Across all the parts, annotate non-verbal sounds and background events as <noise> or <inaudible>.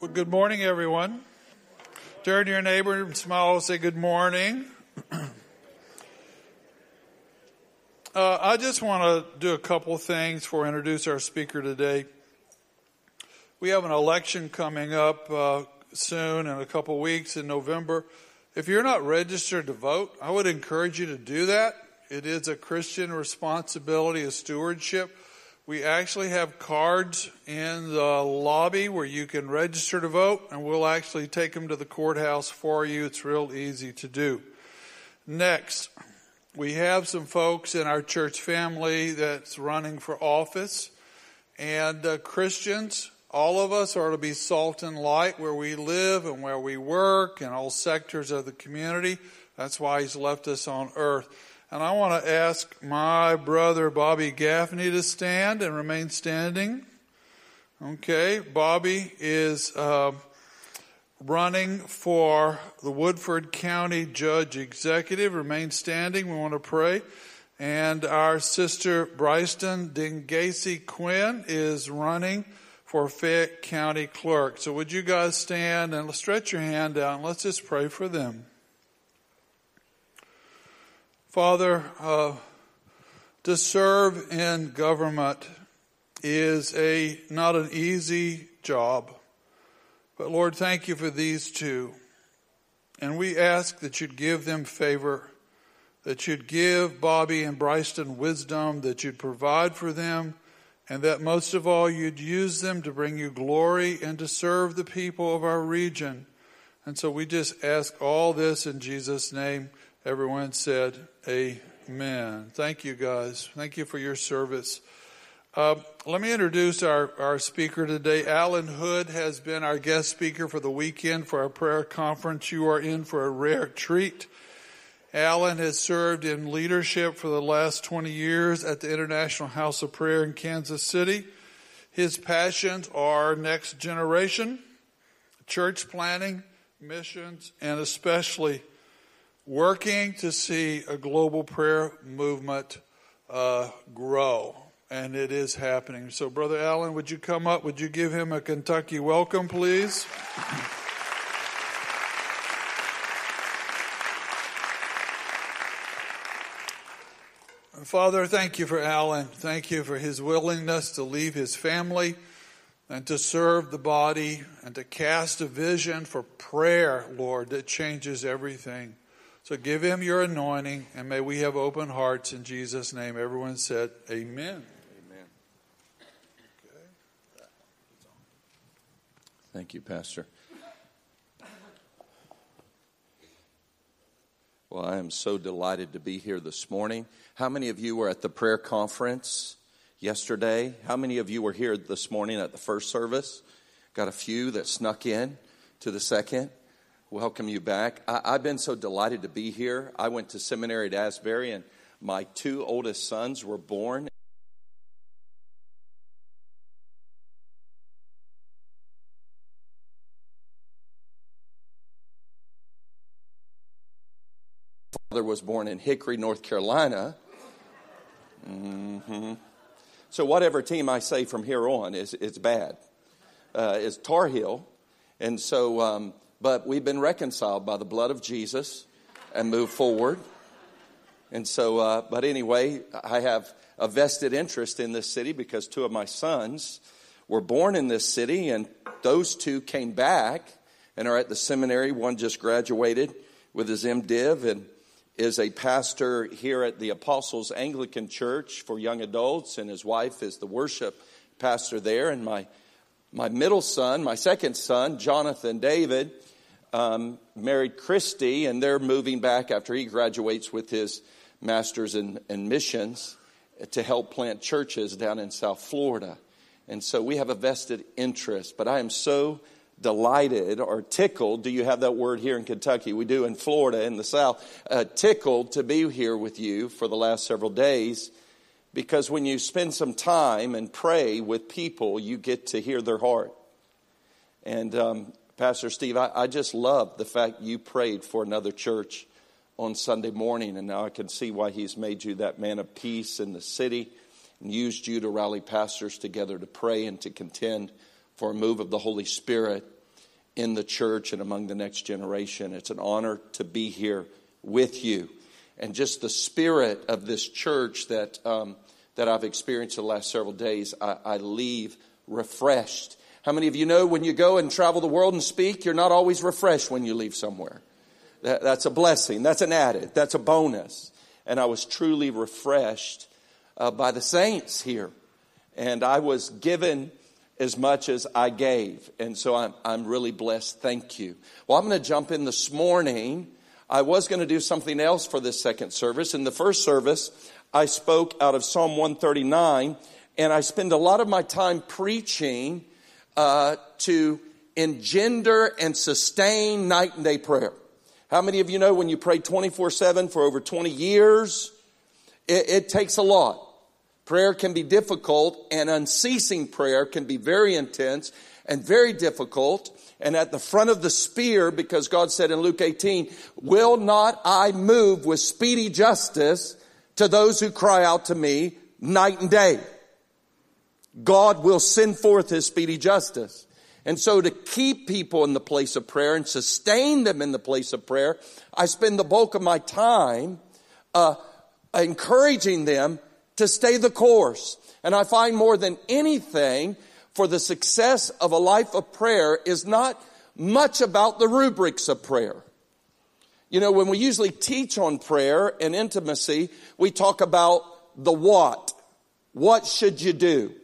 Well, good morning, everyone. Turn to your neighbor and smile. and Say good morning. <clears throat> uh, I just want to do a couple things before I introduce our speaker today. We have an election coming up uh, soon in a couple weeks in November. If you're not registered to vote, I would encourage you to do that. It is a Christian responsibility, a stewardship. We actually have cards in the lobby where you can register to vote, and we'll actually take them to the courthouse for you. It's real easy to do. Next, we have some folks in our church family that's running for office, and uh, Christians. All of us are to be salt and light where we live and where we work and all sectors of the community. That's why He's left us on earth. And I want to ask my brother Bobby Gaffney to stand and remain standing. Okay, Bobby is uh, running for the Woodford County Judge Executive. Remain standing. We want to pray. And our sister Bryston Dingacy Quinn is running for Fayette County Clerk. So would you guys stand and stretch your hand out and let's just pray for them. Father, uh, to serve in government is a not an easy job. But Lord, thank you for these two. And we ask that you'd give them favor, that you'd give Bobby and Bryston wisdom, that you'd provide for them, and that most of all you'd use them to bring you glory and to serve the people of our region. And so we just ask all this in Jesus' name. Everyone said, Amen. Thank you, guys. Thank you for your service. Uh, let me introduce our, our speaker today. Allen Hood has been our guest speaker for the weekend for our prayer conference. You are in for a rare treat. Allen has served in leadership for the last 20 years at the International House of Prayer in Kansas City. His passions are next generation, church planning, missions, and especially working to see a global prayer movement uh, grow. And it is happening. So, Brother Allen, would you come up? Would you give him a Kentucky welcome, please? Father, thank you for Allen. Thank you for his willingness to leave his family and to serve the body and to cast a vision for prayer, Lord, that changes everything. So give him your anointing, and may we have open hearts in Jesus' name. Everyone said, Amen. Amen. Okay. Thank you, Pastor. Well, I am so delighted to be here this morning. How many of you were at the prayer conference yesterday? How many of you were here this morning at the first service? Got a few that snuck in to the second welcome you back. I, have been so delighted to be here. I went to seminary at Asbury, and my two oldest sons were born. Father was born in Hickory, North Carolina. Mm-hmm. So whatever team I say from here on is it's bad. Uh, it's Tar Heel, and so um, but we've been reconciled by the blood of Jesus and move forward. And so, uh, but anyway, I have a vested interest in this city because two of my sons were born in this city, and those two came back and are at the seminary. One just graduated with his MDiv and is a pastor here at the Apostles Anglican Church for young adults, and his wife is the worship pastor there. And my my middle son, my second son, Jonathan David, um, married Christy, and they're moving back after he graduates with his master's in, in missions to help plant churches down in South Florida. And so we have a vested interest, but I am so delighted or tickled. Do you have that word here in Kentucky? We do in Florida, in the South. Uh, tickled to be here with you for the last several days because when you spend some time and pray with people, you get to hear their heart. And um, Pastor Steve, I, I just love the fact you prayed for another church on Sunday morning, and now I can see why He's made you that man of peace in the city and used you to rally pastors together to pray and to contend for a move of the Holy Spirit. in the church and among the next generation. It's an honor to be here with you. And just the spirit of this church that, um, that I've experienced the last several days, I, I leave refreshed. How many of you know when you go and travel the world and speak, you're not always refreshed when you leave somewhere? That, that's a blessing. That's an added. That's a bonus. And I was truly refreshed uh, by the saints here. And I was given as much as I gave. And so I'm, I'm really blessed. Thank you. Well, I'm going to jump in this morning. I was going to do something else for this second service. In the first service, I spoke out of Psalm 139, and I spend a lot of my time preaching uh, to engender and sustain night and day prayer. How many of you know when you pray 24 7 for over 20 years, it, it takes a lot. Prayer can be difficult, and unceasing prayer can be very intense and very difficult. And at the front of the spear, because God said in Luke 18, Will not I move with speedy justice to those who cry out to me night and day? God will send forth his speedy justice. And so to keep people in the place of prayer and sustain them in the place of prayer, I spend the bulk of my time uh, encouraging them to stay the course. And I find more than anything for the success of a life of prayer is not much about the rubrics of prayer. You know, when we usually teach on prayer and intimacy, we talk about the what. What should you do?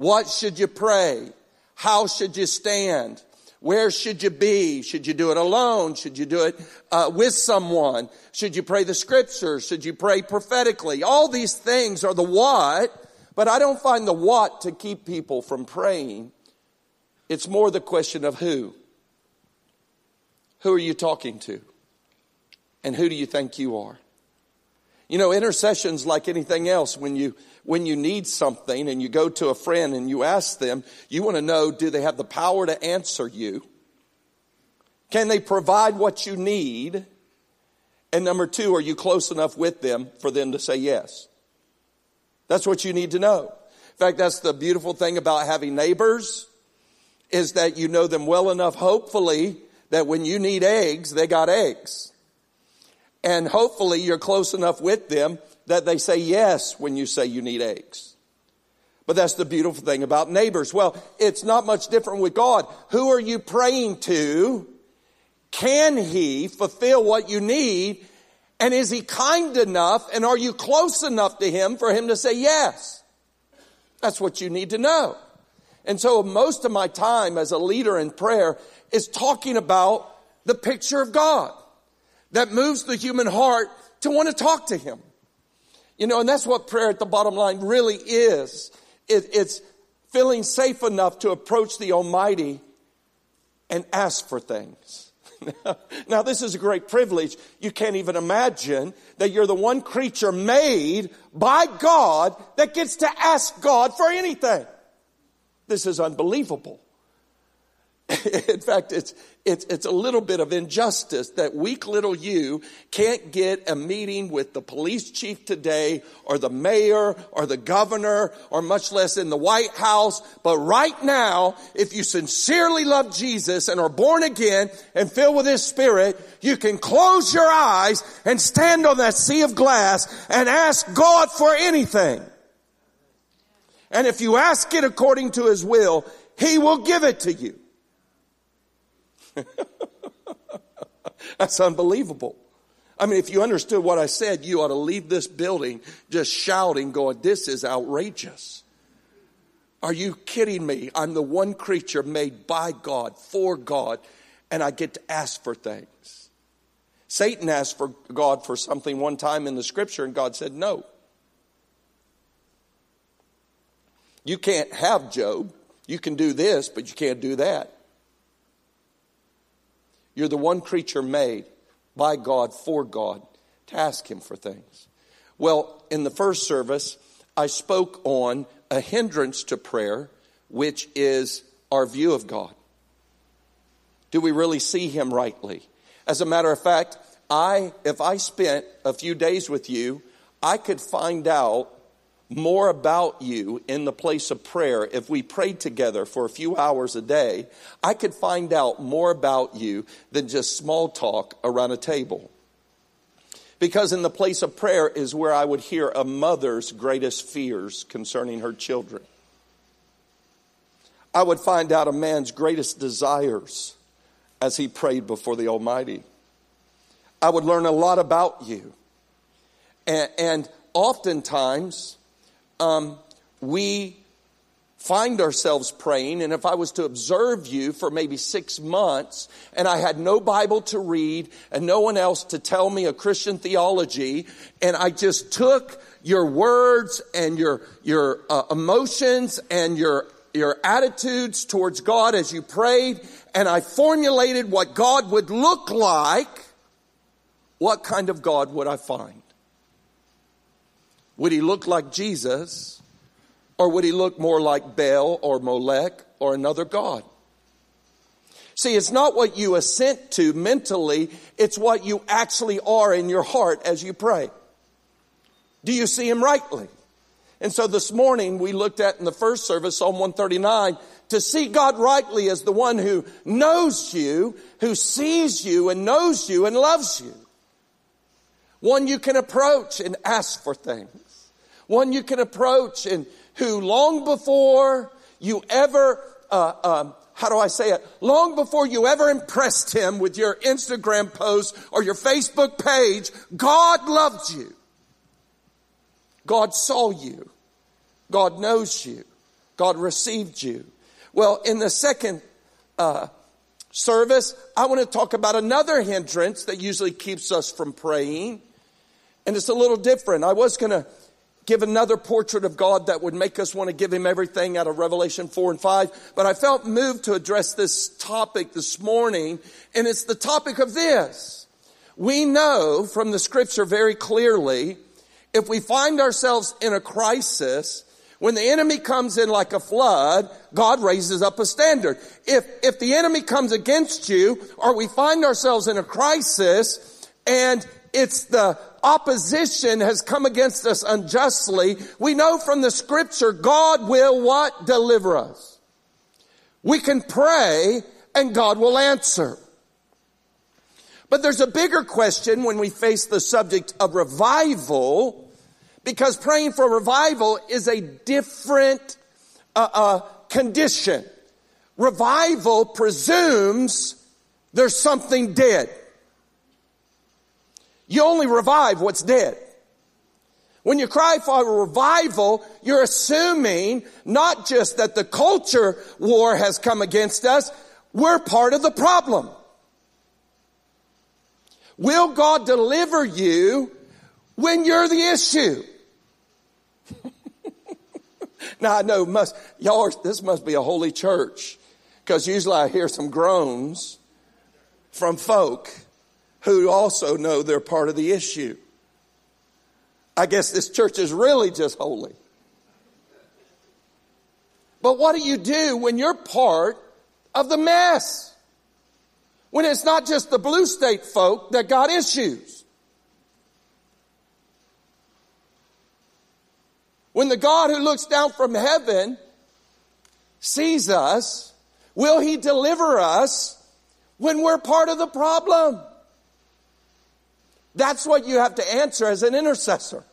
What should you pray? How should you stand? Where should you be? Should you do it alone? Should you do it uh, with someone? Should you pray the scriptures? Should you pray prophetically? All these things are the what, but I don't find the what to keep people from praying. It's more the question of who. Who are you talking to? And who do you think you are? You know, intercession's like anything else. When you, when you need something and you go to a friend and you ask them, you want to know, do they have the power to answer you? Can they provide what you need? And number two, are you close enough with them for them to say yes? That's what you need to know. In fact, that's the beautiful thing about having neighbors is that you know them well enough, hopefully, that when you need eggs, they got eggs. And hopefully you're close enough with them that they say yes when you say you need eggs. But that's the beautiful thing about neighbors. Well, it's not much different with God. Who are you praying to? Can He fulfill what you need? And is He kind enough and are you close enough to Him for Him to say yes? That's what you need to know. And so most of my time as a leader in prayer is talking about the picture of God that moves the human heart to want to talk to Him. You know, and that's what prayer at the bottom line really is. It, it's feeling safe enough to approach the Almighty and ask for things. <laughs> now, this is a great privilege. You can't even imagine that you're the one creature made by God that gets to ask God for anything. This is unbelievable. <laughs> In fact, it's, it's, it's a little bit of injustice that weak little you can't get a meeting with the police chief today or the mayor or the governor or much less in the White House. But right now, if you sincerely love Jesus and are born again and filled with His Spirit, you can close your eyes and stand on that sea of glass and ask God for anything. And if you ask it according to His will, He will give it to you. <laughs> That's unbelievable. I mean, if you understood what I said, you ought to leave this building just shouting, going, This is outrageous. Are you kidding me? I'm the one creature made by God, for God, and I get to ask for things. Satan asked for God for something one time in the scripture, and God said no. You can't have Job. You can do this, but you can't do that. You're the one creature made by God for God to ask Him for things. Well, in the first service, I spoke on a hindrance to prayer, which is our view of God. Do we really see Him rightly? As a matter of fact, I, if I spent a few days with you, I could find out more about you in the place of prayer, if we prayed together for a few hours a day, I could find out more about you than just small talk around a table. Because in the place of prayer is where I would hear a mother's greatest fears concerning her children. I would find out a man's greatest desires as he prayed before the Almighty. I would learn a lot about you. And, and oftentimes, um, we find ourselves praying, and if I was to observe you for maybe six months and I had no Bible to read and no one else to tell me a Christian theology, and I just took your words and your, your uh, emotions and your, your attitudes towards God as you prayed, and I formulated what God would look like, what kind of God would I find? Would he look like Jesus? Or would he look more like Baal or Molech or another God? See, it's not what you assent to mentally, it's what you actually are in your heart as you pray. Do you see him rightly? And so this morning we looked at in the first service, Psalm 139, to see God rightly as the one who knows you, who sees you and knows you and loves you. One you can approach and ask for things one you can approach and who long before you ever, uh, um, how do I say it? Long before you ever impressed him with your Instagram post or your Facebook page, God loved you. God saw you. God knows you. God received you. Well, in the second uh, service, I want to talk about another hindrance that usually keeps us from praying. And it's a little different. I was going to give another portrait of God that would make us want to give him everything out of Revelation 4 and 5. But I felt moved to address this topic this morning, and it's the topic of this. We know from the scripture very clearly, if we find ourselves in a crisis, when the enemy comes in like a flood, God raises up a standard. If, if the enemy comes against you, or we find ourselves in a crisis, and it's the opposition has come against us unjustly, we know from the scripture God will what? Deliver us. We can pray and God will answer. But there's a bigger question when we face the subject of revival, because praying for revival is a different uh, uh, condition. Revival presumes there's something dead. You only revive what's dead. When you cry for a revival, you're assuming not just that the culture war has come against us, we're part of the problem. Will God deliver you when you're the issue? <laughs> now I know must, y'all, are, this must be a holy church because usually I hear some groans from folk who also know they're part of the issue. I guess this church is really just holy. But what do you do when you're part of the mess? When it's not just the blue state folk that got issues. When the God who looks down from heaven sees us, will he deliver us when we're part of the problem? That's what you have to answer as an intercessor.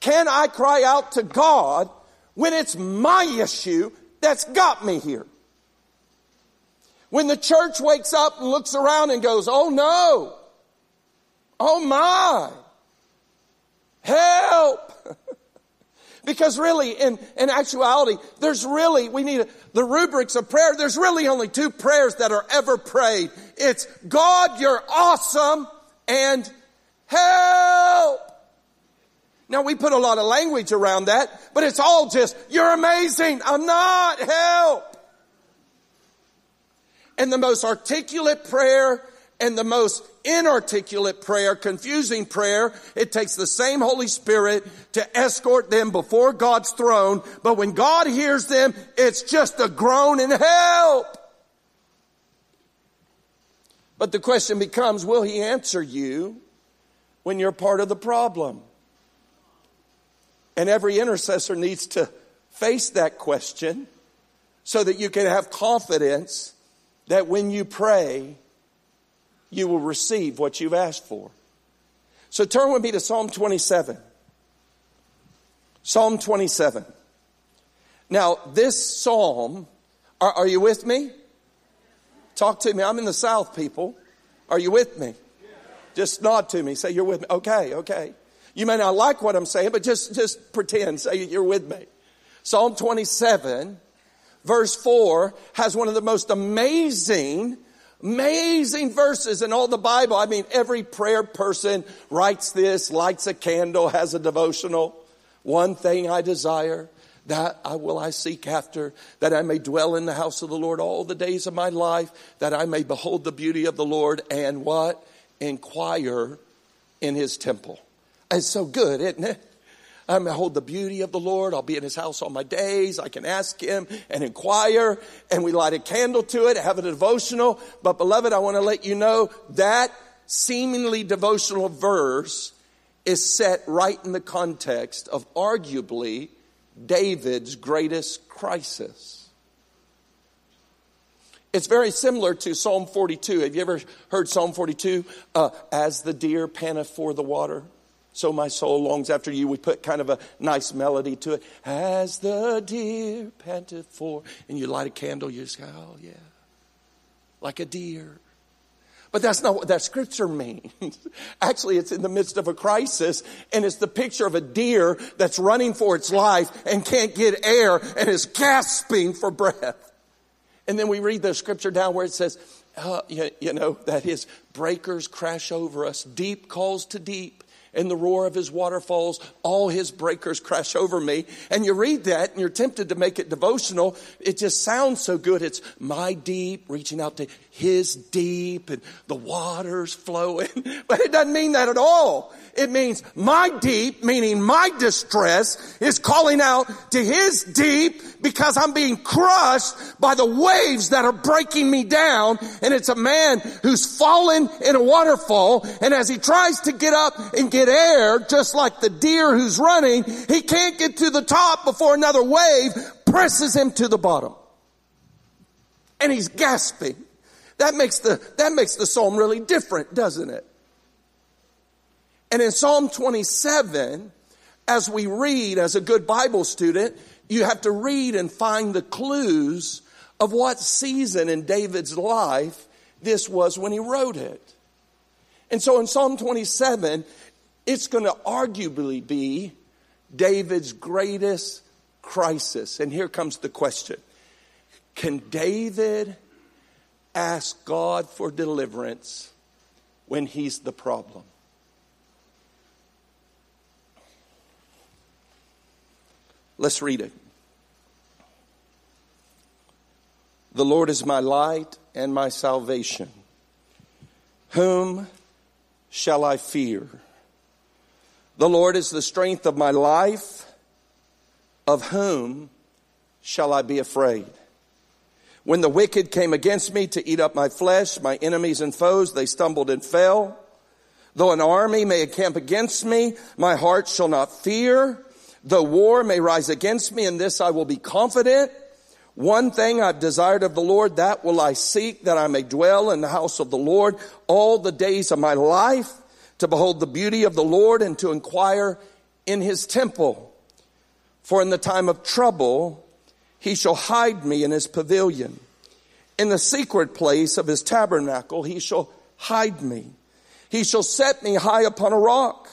Can I cry out to God when it's my issue that's got me here? When the church wakes up and looks around and goes, oh no, oh my, help. <laughs> because really, in, in actuality, there's really, we need a, the rubrics of prayer. There's really only two prayers that are ever prayed. It's God, you're awesome, and help. Now we put a lot of language around that, but it's all just, you're amazing. I'm not, help. And the most articulate prayer and the most inarticulate prayer, confusing prayer, it takes the same Holy Spirit to escort them before God's throne. But when God hears them, it's just a groan and help. But the question becomes, will He answer you when you're part of the problem. And every intercessor needs to face that question so that you can have confidence that when you pray, you will receive what you've asked for. So turn with me to Psalm 27. Psalm 27. Now, this psalm, are, are, you with me? Talk to me. I'm in the South, people. Are you with me? Just nod to me. Say you're with me. Okay, okay. You may not like what I'm saying, but just, just pretend. Say you're with me. Psalm 27, verse 4, has one of the most amazing Amazing verses in all the Bible. I mean, every prayer person writes this, lights a candle, has a devotional. One thing I desire, that I will I seek after, that I may dwell in the house of the Lord all the days of my life, that I may behold the beauty of the Lord and what? Inquire in his temple. It's so good, isn't it? I may hold the beauty of the Lord. I'll be in his house all my days. I can ask him and inquire and we light a candle to it, have a devotional. But beloved, I want to let you know that seemingly devotional verse is set right in the context of arguably David's greatest crisis. It's very similar to Psalm 42. Have you ever heard Psalm 42? Uh, As the deer panteth for the water, so my soul longs after you. We put kind of a nice melody to it. As the deer panteth for, and you light a candle, you just go, oh yeah, like a deer. But that's not what that scripture <laughs> means. Actually, it's in the midst of a crisis, and it's the picture of a deer that's running for its life and can't get air and is gasping for breath. And then we read the scripture down where it says, uh, you, you know, that his breakers crash over us, deep calls to deep and the roar of his waterfalls, all his breakers crash over me. And you read that and you're tempted to make it devotional. It just sounds so good. It's my deep, reaching out to his deep and the waters flowing. <laughs> But it doesn't mean that at all. It means my deep, meaning my distress, is calling out to his deep because I'm being crushed by the waves that are breaking me down. And it's a man who's fallen in a waterfall. And as he tries to get up and get air, just like the deer who's running, he can't get to the top before another wave presses him to the bottom. And he's gasping. That makes the, that makes the psalm really different, doesn't it? And in Psalm 27, as we read as a good Bible student, you have to read and find the clues of what season in David's life this was when he wrote it. And so in Psalm 27, it's going to arguably be David's greatest crisis. And here comes the question. Can David ask God for deliverance when he's the problem. Let's read it. The Lord is my light and my salvation. Whom shall I fear? The Lord is the strength of my life. Of whom shall I be afraid? When the wicked came against me to eat up my flesh, my enemies and foes, they stumbled and fell. Though an army may encamp against me, my heart shall not fear. Though war may rise against me, in this I will be confident. One thing I've desired of the Lord, that will I seek, that I may dwell in the house of the Lord all the days of my life, to behold the beauty of the Lord and to inquire in his temple. For in the time of trouble, he shall hide me in his pavilion. In the secret place of his tabernacle, he shall hide me. He shall set me high upon a rock.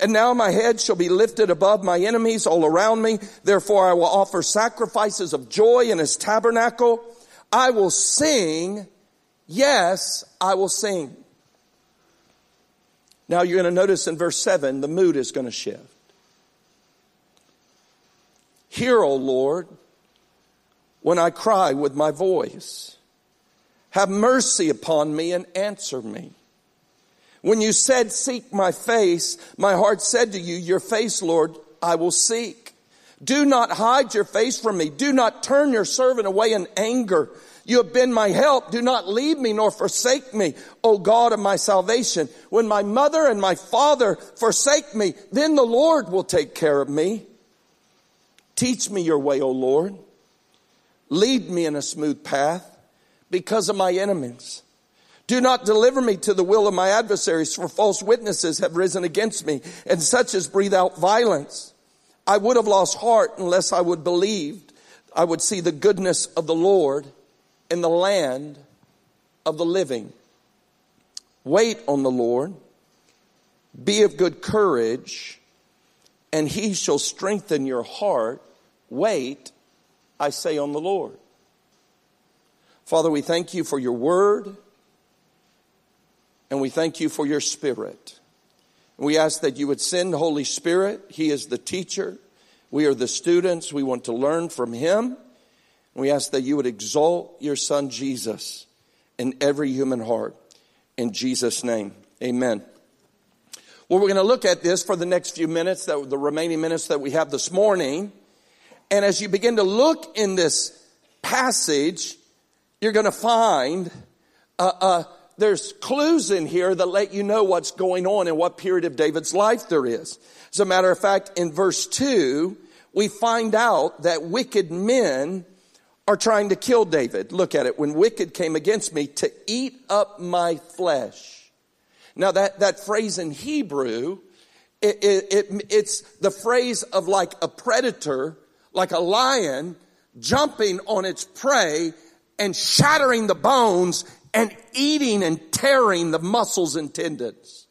And now my head shall be lifted above my enemies all around me. Therefore I will offer sacrifices of joy in his tabernacle. I will sing. Yes, I will sing. Now you're going to notice in verse 7, the mood is going to shift. Hear, O Lord, when I cry with my voice. Have mercy upon me and answer me. When you said, seek my face, my heart said to you, your face, Lord, I will seek. Do not hide your face from me. Do not turn your servant away in anger. You have been my help. Do not leave me nor forsake me, O God of my salvation. When my mother and my father forsake me, then the Lord will take care of me. Teach me your way, O Lord. Lead me in a smooth path because of my enemies. Do not deliver me to the will of my adversaries, for false witnesses have risen against me, and such as breathe out violence. I would have lost heart unless I would believed I would see the goodness of the Lord in the land of the living. Wait on the Lord. Be of good courage, and he shall strengthen your heart. Wait, I say, on the Lord. Father, we thank you for your word, and we thank you for your spirit. We ask that you would send Holy Spirit. He is the teacher. We are the students. We want to learn from him. We ask that you would exalt your son Jesus in every human heart. In Jesus' name, amen. Well, we're going to look at this for the next few minutes, that the remaining minutes that we have this morning. And as you begin to look in this passage, you're going to find uh, uh, there's clues in here that let you know what's going on and what period of David's life there is. As a matter of fact, in verse 2, we find out that wicked men are trying to kill David. Look at it. When wicked came against me to eat up my flesh. Now that, that phrase in Hebrew, it, it, it, it's the phrase of like a predator, like a lion jumping on its prey and shattering the bones and eating and tearing the muscles and tendons.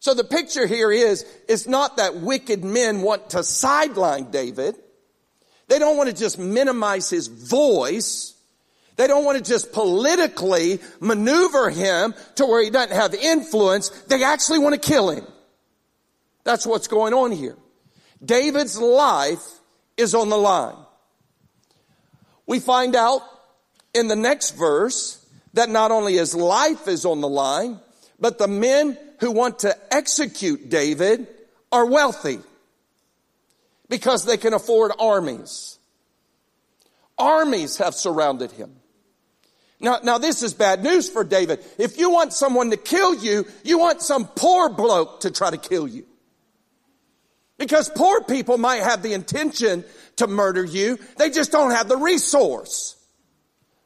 So the picture here is, it's not that wicked men want to sideline David. They don't want to just minimize his voice. They don't want to just politically maneuver him to where he doesn't have influence. They actually want to kill him. That's what's going on here. David's life is on the line. We find out in the next verse that not only his life is on the line, but the men who want to execute David are wealthy because they can afford armies. Armies have surrounded him. Now, now this is bad news for David. If you want someone to kill you, you want some poor bloke to try to kill you. Because poor people might have the intention to murder you, they just don't have the resource.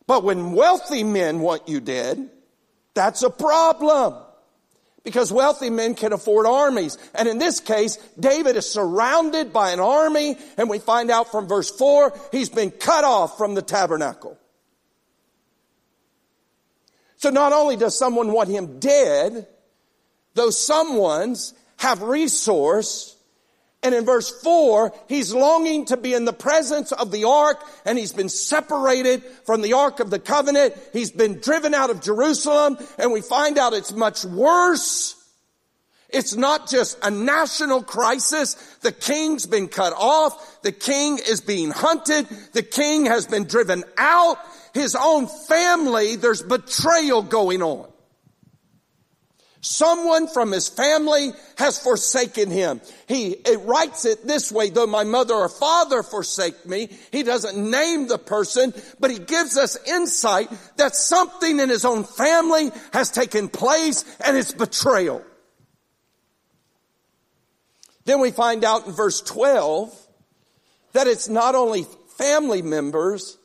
But when wealthy men want you dead, that's a problem because wealthy men can afford armies. And in this case, David is surrounded by an army, and we find out from verse 4, he's been cut off from the tabernacle. So not only does someone want him dead, those someones have resource and in verse 4, he's longing to be in the presence of the ark and he's been separated from the ark of the covenant. He's been driven out of Jerusalem and we find out it's much worse. It's not just a national crisis. The king's been cut off. The king is being hunted. The king has been driven out. His own family, there's betrayal going on. Someone from his family has forsaken him. He it writes it this way, though my mother or father forsake me. He doesn't name the person, but he gives us insight that something in his own family has taken place and it's betrayal. Then we find out in verse 12 that it's not only family members,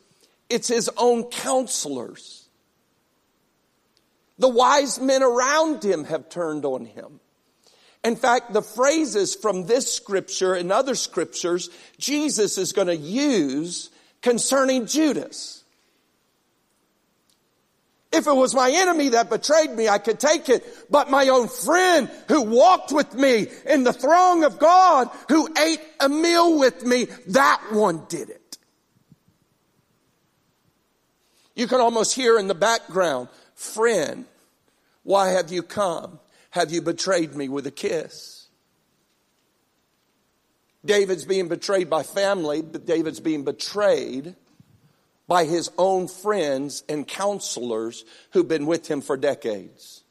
it's his own counselors. The wise men around him have turned on him. In fact, the phrases from this scripture and other scriptures Jesus is going to use concerning Judas. If it was my enemy that betrayed me, I could take it. But my own friend who walked with me in the throng of God, who ate a meal with me, that one did it. You can almost hear in the background, friend, why have you come? Have you betrayed me with a kiss? David's being betrayed by family, but David's being betrayed by his own friends and counselors who've been with him for decades.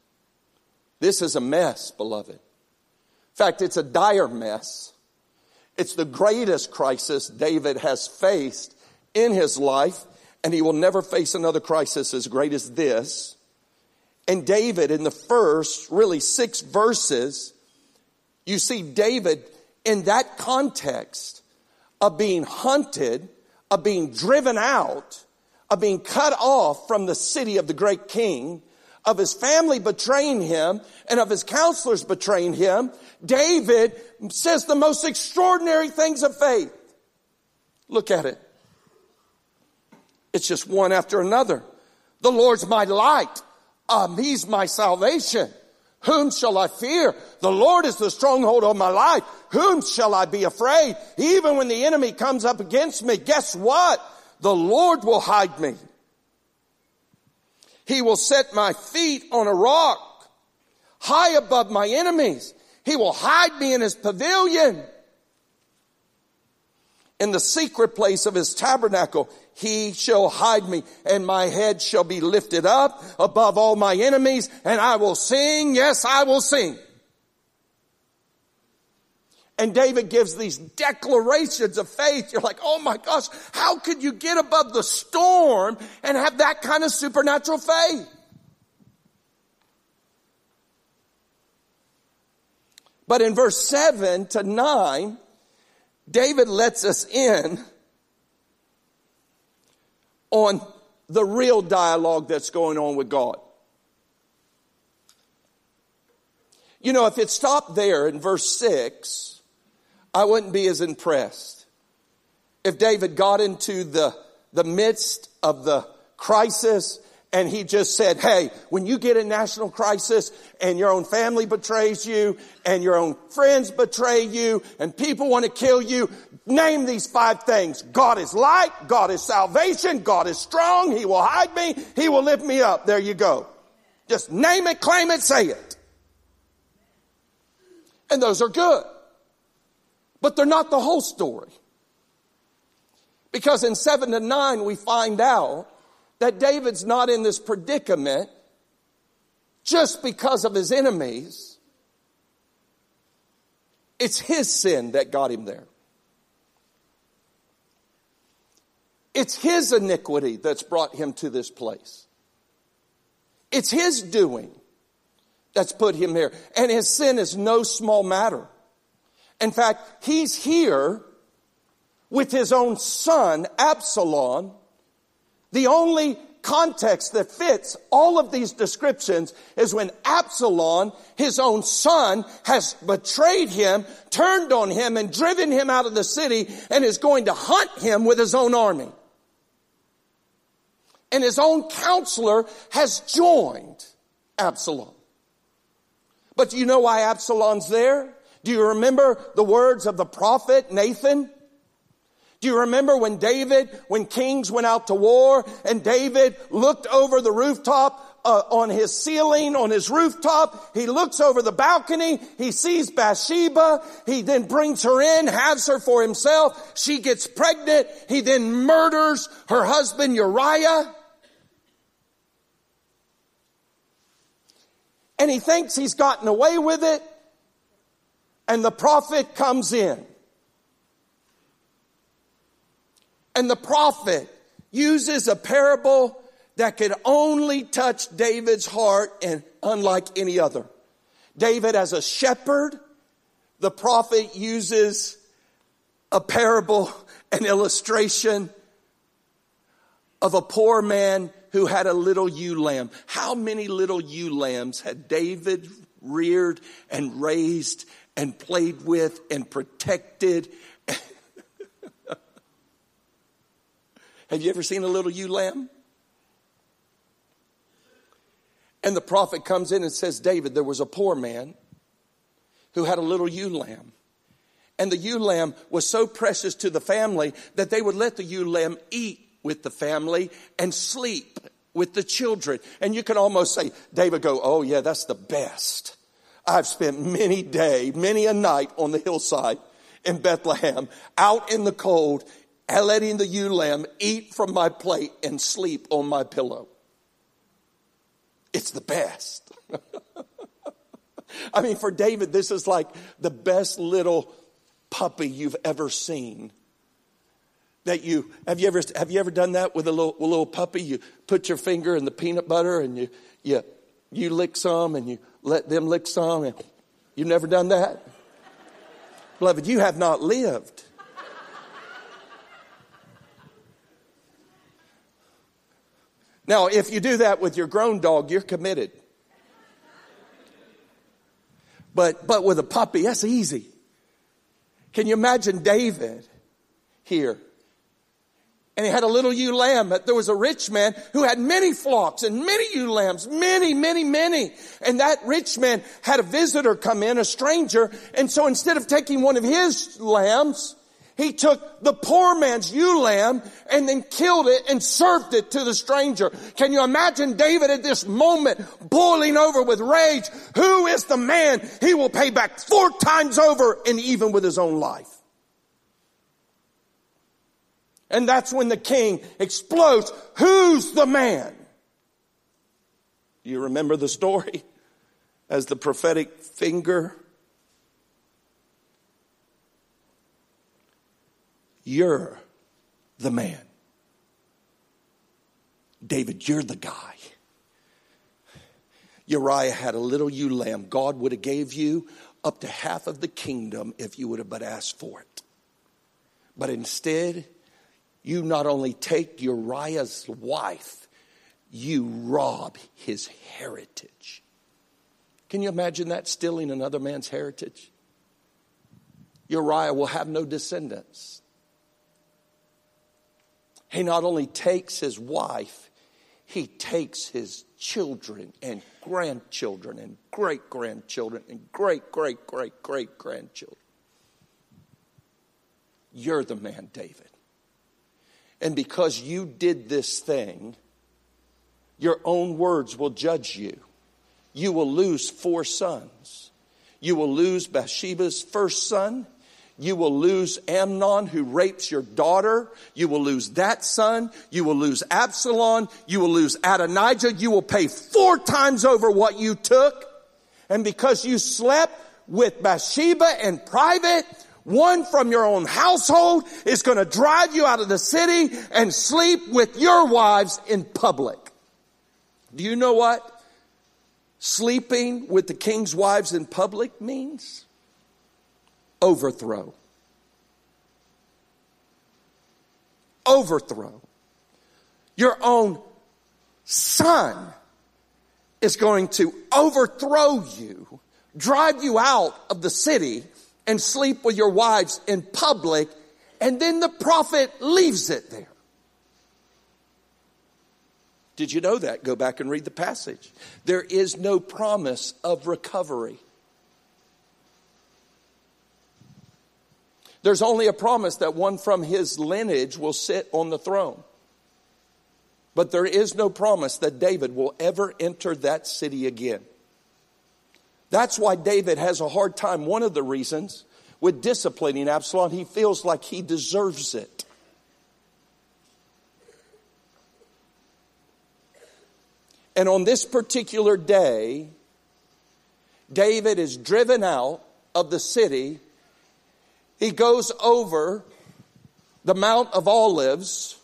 This is a mess, beloved. In fact, it's a dire mess. It's the greatest crisis David has faced in his life, and he will never face another crisis as great as this. And David, in the first really six verses, you see David in that context of being hunted, of being driven out, of being cut off from the city of the great king, of his family betraying him, and of his counselors betraying him, David says the most extraordinary things of faith. Look at it. It's just one after another. The Lord's my light. Um, he's my salvation. Whom shall I fear? The Lord is the stronghold of my life. Whom shall I be afraid? Even when the enemy comes up against me, guess what? The Lord will hide me. He will set my feet on a rock high above my enemies. He will hide me in his pavilion. In the secret place of his tabernacle, he shall hide me and my head shall be lifted up above all my enemies and I will sing. Yes, I will sing. And David gives these declarations of faith. You're like, oh my gosh, how could you get above the storm and have that kind of supernatural faith? But in verse 7 to 9, David lets us in on the real dialogue that's going on with God. You know, if it stopped there in verse 6, I wouldn't be as impressed. If David got into the, the midst of the crisis and he just said, hey, when you get a national crisis and your own family betrays you and your own friends betray you and people want to kill you, name these five things. God is light. God is salvation. God is strong. He will hide me. He will lift me up. There you go. Just name it, claim it, say it. And those are good. But they're not the whole story. Because in 7 to 9 we find out that David's not in this predicament just because of his enemies. It's his sin that got him there. It's his iniquity that's brought him to this place. It's his doing that's put him here. And his sin is no small matter. In fact, he's here with his own son, Absalom, the only context that fits all of these descriptions is when Absalom, his own son, has betrayed him, turned on him, and driven him out of the city and is going to hunt him with his own army. And his own counselor has joined Absalom. But do you know why Absalom's there? Do you remember the words of the prophet Nathan? Do you remember when David, when kings went out to war and David looked over the rooftop uh, on his ceiling, on his rooftop. He looks over the balcony. He sees Bathsheba. He then brings her in, has her for himself. She gets pregnant. He then murders her husband Uriah. And he thinks he's gotten away with it. And the prophet comes in. And the prophet uses a parable that could only touch David's heart and unlike any other. David as a shepherd, the prophet uses a parable, <laughs> an illustration of a poor man who had a little ewe lamb. How many little ewe lambs had David reared and raised and played with and protected Have you ever seen a little ewe lamb? And the prophet comes in and says, David, there was a poor man who had a little ewe lamb. And the ewe lamb was so precious to the family that they would let the ewe lamb eat with the family and sleep with the children. And you can almost say, David go, oh yeah, that's the best. I've spent many day, many a night on the hillside in Bethlehem, out in the cold, letting the ewe lamb eat from my plate and sleep on my pillow. It's the best. <laughs> I mean, for David, this is like the best little puppy you've ever seen. That you have you ever have you ever done that with a little, a little puppy? You put your finger in the peanut butter and you you you lick some and you let them lick some. And you've never done that, beloved. You have not lived. Now, if you do that with your grown dog, you're committed. But, but with a puppy, that's easy. Can you imagine David here? And he had a little ewe lamb. But there was a rich man who had many flocks and many ewe lambs, many, many, many. And that rich man had a visitor come in, a stranger. And so instead of taking one of his lambs, he took the poor man's ewe lamb and then killed it and served it to the stranger. Can you imagine David at this moment boiling over with rage? Who is the man he will pay back four times over and even with his own life? And that's when the king explodes. Who's the man? You remember the story as the prophetic finger You're the man. David, you're the guy. Uriah had a little ewe lamb. God would have gave you up to half of the kingdom if you would have but asked for it. But instead, you not only take Uriah's wife, you rob his heritage. Can you imagine that stealing another man's heritage? Uriah will have no descendants. He not only takes his wife, he takes his children and grandchildren and great grandchildren and great, great, great, great grandchildren. You're the man, David. And because you did this thing, your own words will judge you. You will lose four sons. You will lose Bathsheba's first son you will lose Amnon who rapes your daughter. You will lose that son. You will lose Absalom. You will lose Adonijah. You will pay four times over what you took. And because you slept with Bathsheba in private, one from your own household is going to drive you out of the city and sleep with your wives in public. Do you know what sleeping with the king's wives in public means? Overthrow. Overthrow. Your own son is going to overthrow you, drive you out of the city, and sleep with your wives in public, and then the prophet leaves it there. Did you know that? Go back and read the passage. There is no promise of recovery. There's only a promise that one from his lineage will sit on the throne. But there is no promise that David will ever enter that city again. That's why David has a hard time, one of the reasons, with disciplining Absalom. He feels like he deserves it. And on this particular day, David is driven out of the city he goes over the Mount of Olives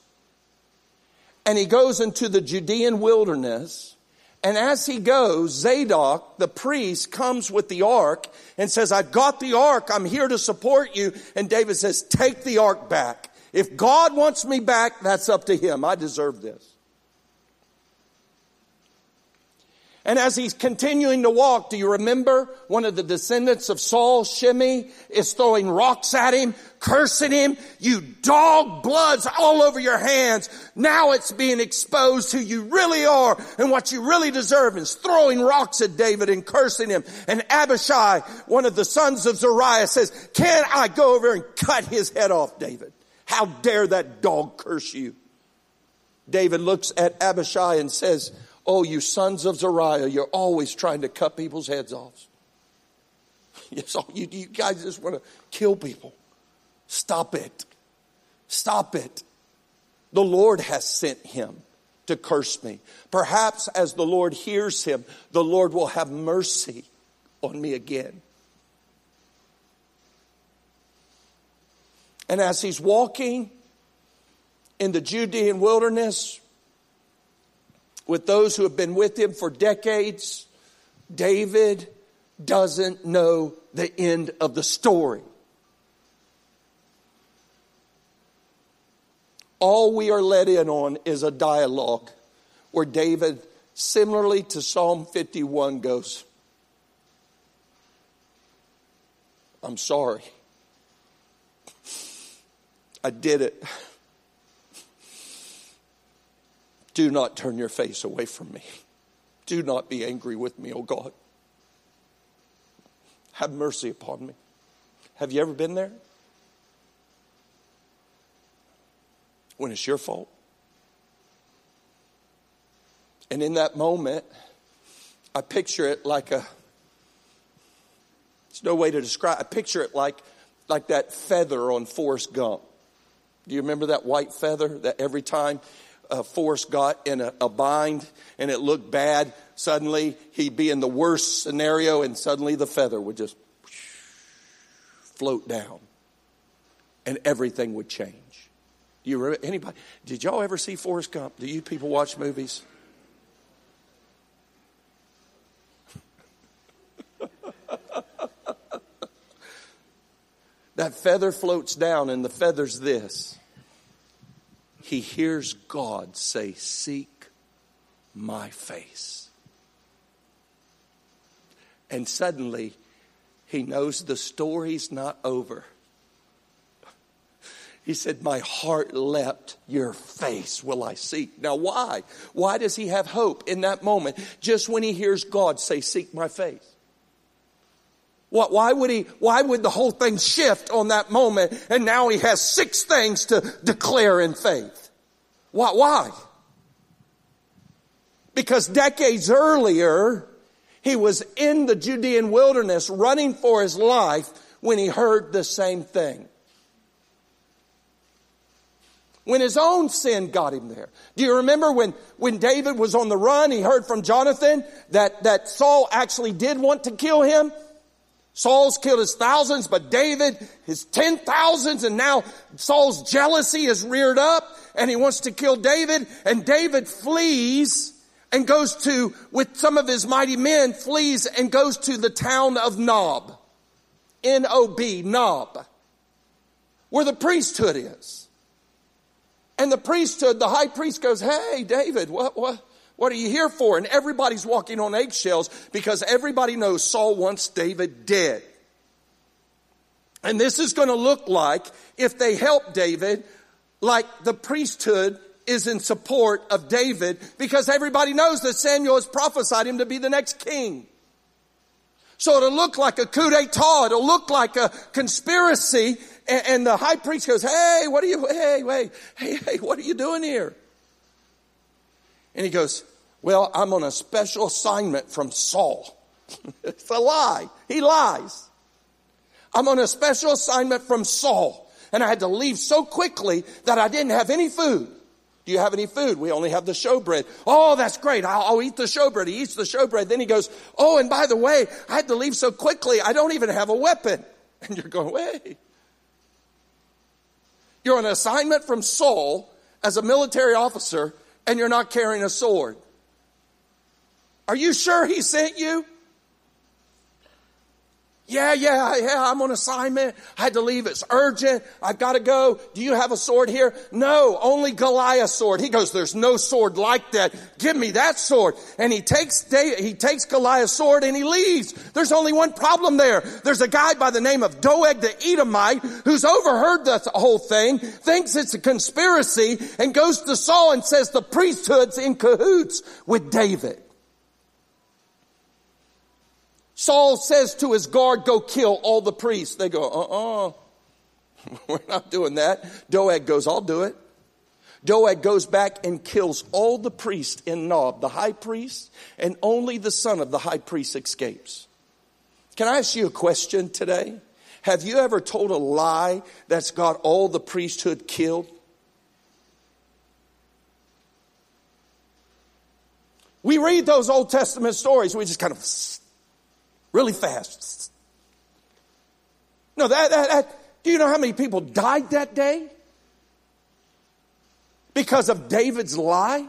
and he goes into the Judean wilderness. And as he goes, Zadok, the priest, comes with the ark and says, I've got the ark. I'm here to support you. And David says, take the ark back. If God wants me back, that's up to him. I deserve this. And as he's continuing to walk, do you remember one of the descendants of Saul, Shimei, is throwing rocks at him, cursing him, you dog bloods all over your hands. Now it's being exposed who you really are and what you really deserve is throwing rocks at David and cursing him. And Abishai, one of the sons of Zeruiah says, can I go over and cut his head off, David? How dare that dog curse you? David looks at Abishai and says, Oh, you sons of Zeruiah, you're always trying to cut people's heads off. <laughs> Yes, you, you guys just want to kill people. Stop it. Stop it. The Lord has sent him to curse me. Perhaps as the Lord hears him, the Lord will have mercy on me again. And as he's walking in the Judean wilderness, with those who have been with him for decades, David doesn't know the end of the story. All we are let in on is a dialogue where David, similarly to Psalm 51, goes, I'm sorry. I did it. <laughs> Do not turn your face away from me. Do not be angry with me, O God. Have mercy upon me. Have you ever been there? When it's your fault? And in that moment, I picture it like a, there's no way to describe, I picture it like, like that feather on Forrest Gump. Do you remember that white feather that every time uh, Forrest got in a, a bind and it looked bad, suddenly he'd be in the worst scenario and suddenly the feather would just float down and everything would change. Do you remember anybody? Did y'all ever see Forrest Gump? Do you people watch movies? <laughs> that feather floats down, and the feather's this. He hears God say, Seek my face. And suddenly, he knows the story's not over. He said, My heart leapt, your face will I seek. Now, why? Why does he have hope in that moment? Just when he hears God say, Seek my face. What, why would he, why would the whole thing shift on that moment and now he has six things to declare in faith? Why, why? Because decades earlier, he was in the Judean wilderness running for his life when he heard the same thing. When his own sin got him there. Do you remember when, when David was on the run, he heard from Jonathan that, that Saul actually did want to kill him? Saul's killed his thousands, but David his ten thousands, and now Saul's jealousy is reared up, and he wants to kill David, and David flees and goes to, with some of his mighty men, flees and goes to the town of Nob. N-O-B, Nob. Where the priesthood is. And the priesthood, the high priest goes, hey, David, what, what, what are you here for? And everybody's walking on eggshells because everybody knows Saul wants David dead. And this is going to look like, if they help David, like the priesthood is in support of David because everybody knows that Samuel has prophesied him to be the next king. So it'll look like a coup d'etat. It'll look like a conspiracy. And, and the high priest goes, Hey, what are you, hey, wait, hey, hey, what are you doing here? And he goes, Well, I'm on a special assignment from Saul. <laughs> it's a lie. He lies. I'm on a special assignment from Saul. And I had to leave so quickly that I didn't have any food. Do you have any food? We only have the showbread. Oh, that's great. I'll, I'll, eat the showbread. He eats the showbread. Then he goes, Oh, and by the way, I had to leave so quickly. I don't even have a weapon. <laughs> And you're going, wait. You're on an assignment from Saul as a military officer and you're not carrying a sword. Are you sure he sent you? Yeah, yeah, yeah, I'm on assignment. I had to leave. It's urgent. I've got to go. Do you have a sword here? No, only Goliath's sword. He goes, there's no sword like that. Give me that sword. And he takes, he takes Goliath's sword and he leaves. There's only one problem there. There's a guy by the name of Doeg the Edomite who's overheard the whole thing, thinks it's a conspiracy and goes to Saul and says the priesthood's in cahoots with David. Saul says to his guard, go kill all the priests. They go, uh-uh. <laughs> We're not doing that. Doeg goes, I'll do it. Doeg goes back and kills all the priests in Nob, the high priest, and only the son of the high priest escapes. Can I ask you a question today? Have you ever told a lie that's got all the priesthood killed? We read those Old Testament stories, we just kind of really fast. No, that, that, that, do you know how many people died that day? Because of David's lie?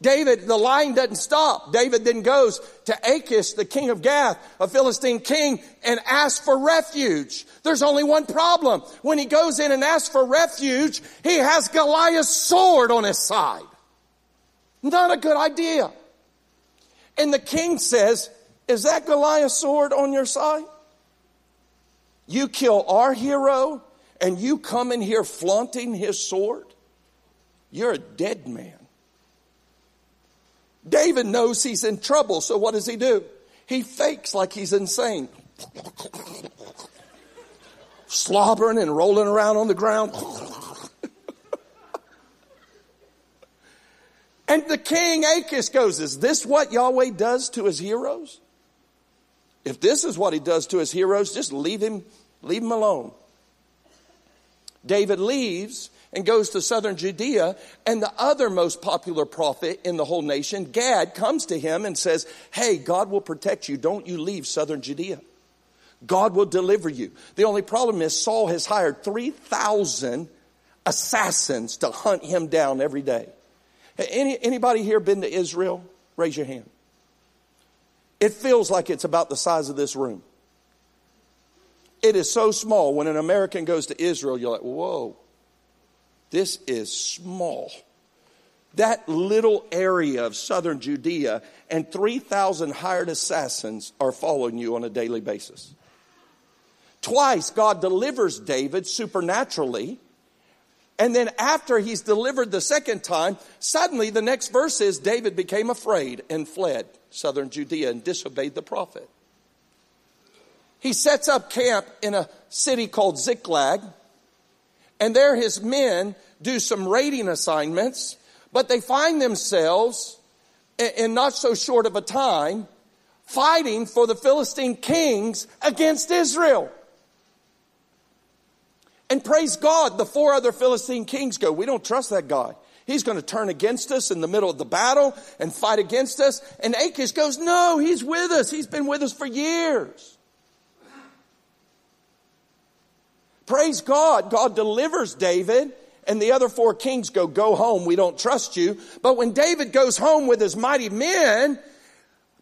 David, the lying doesn't stop. David then goes to Achish, the king of Gath, a Philistine king, and asks for refuge. There's only one problem. When he goes in and asks for refuge, he has Goliath's sword on his side. Not a good idea. And the king says, Is that Goliath's sword on your side? You kill our hero and you come in here flaunting his sword? You're a dead man. David knows he's in trouble, so what does he do? He fakes like he's insane. <laughs> Slobbering and rolling around on the ground. And the king Achish goes, Is this what Yahweh does to his heroes? If this is what he does to his heroes, just leave him, leave him alone. David leaves and goes to southern Judea, and the other most popular prophet in the whole nation, Gad, comes to him and says, Hey, God will protect you. Don't you leave southern Judea. God will deliver you. The only problem is Saul has hired 3,000 assassins to hunt him down every day. Any, anybody here been to Israel? Raise your hand. It feels like it's about the size of this room. It is so small. When an American goes to Israel, you're like, whoa, this is small. That little area of southern Judea and 3,000 hired assassins are following you on a daily basis. Twice, God delivers David supernaturally. And then after he's delivered the second time, suddenly the next verse is David became afraid and fled southern Judea and disobeyed the prophet. He sets up camp in a city called Ziklag, and there his men do some raiding assignments, but they find themselves in not so short of a time fighting for the Philistine kings against Israel. And praise God, the four other Philistine kings go, we don't trust that guy. He's going to turn against us in the middle of the battle and fight against us. And Achish goes, no, he's with us. He's been with us for years. Praise God. God delivers David and the other four kings go, go home. We don't trust you. But when David goes home with his mighty men,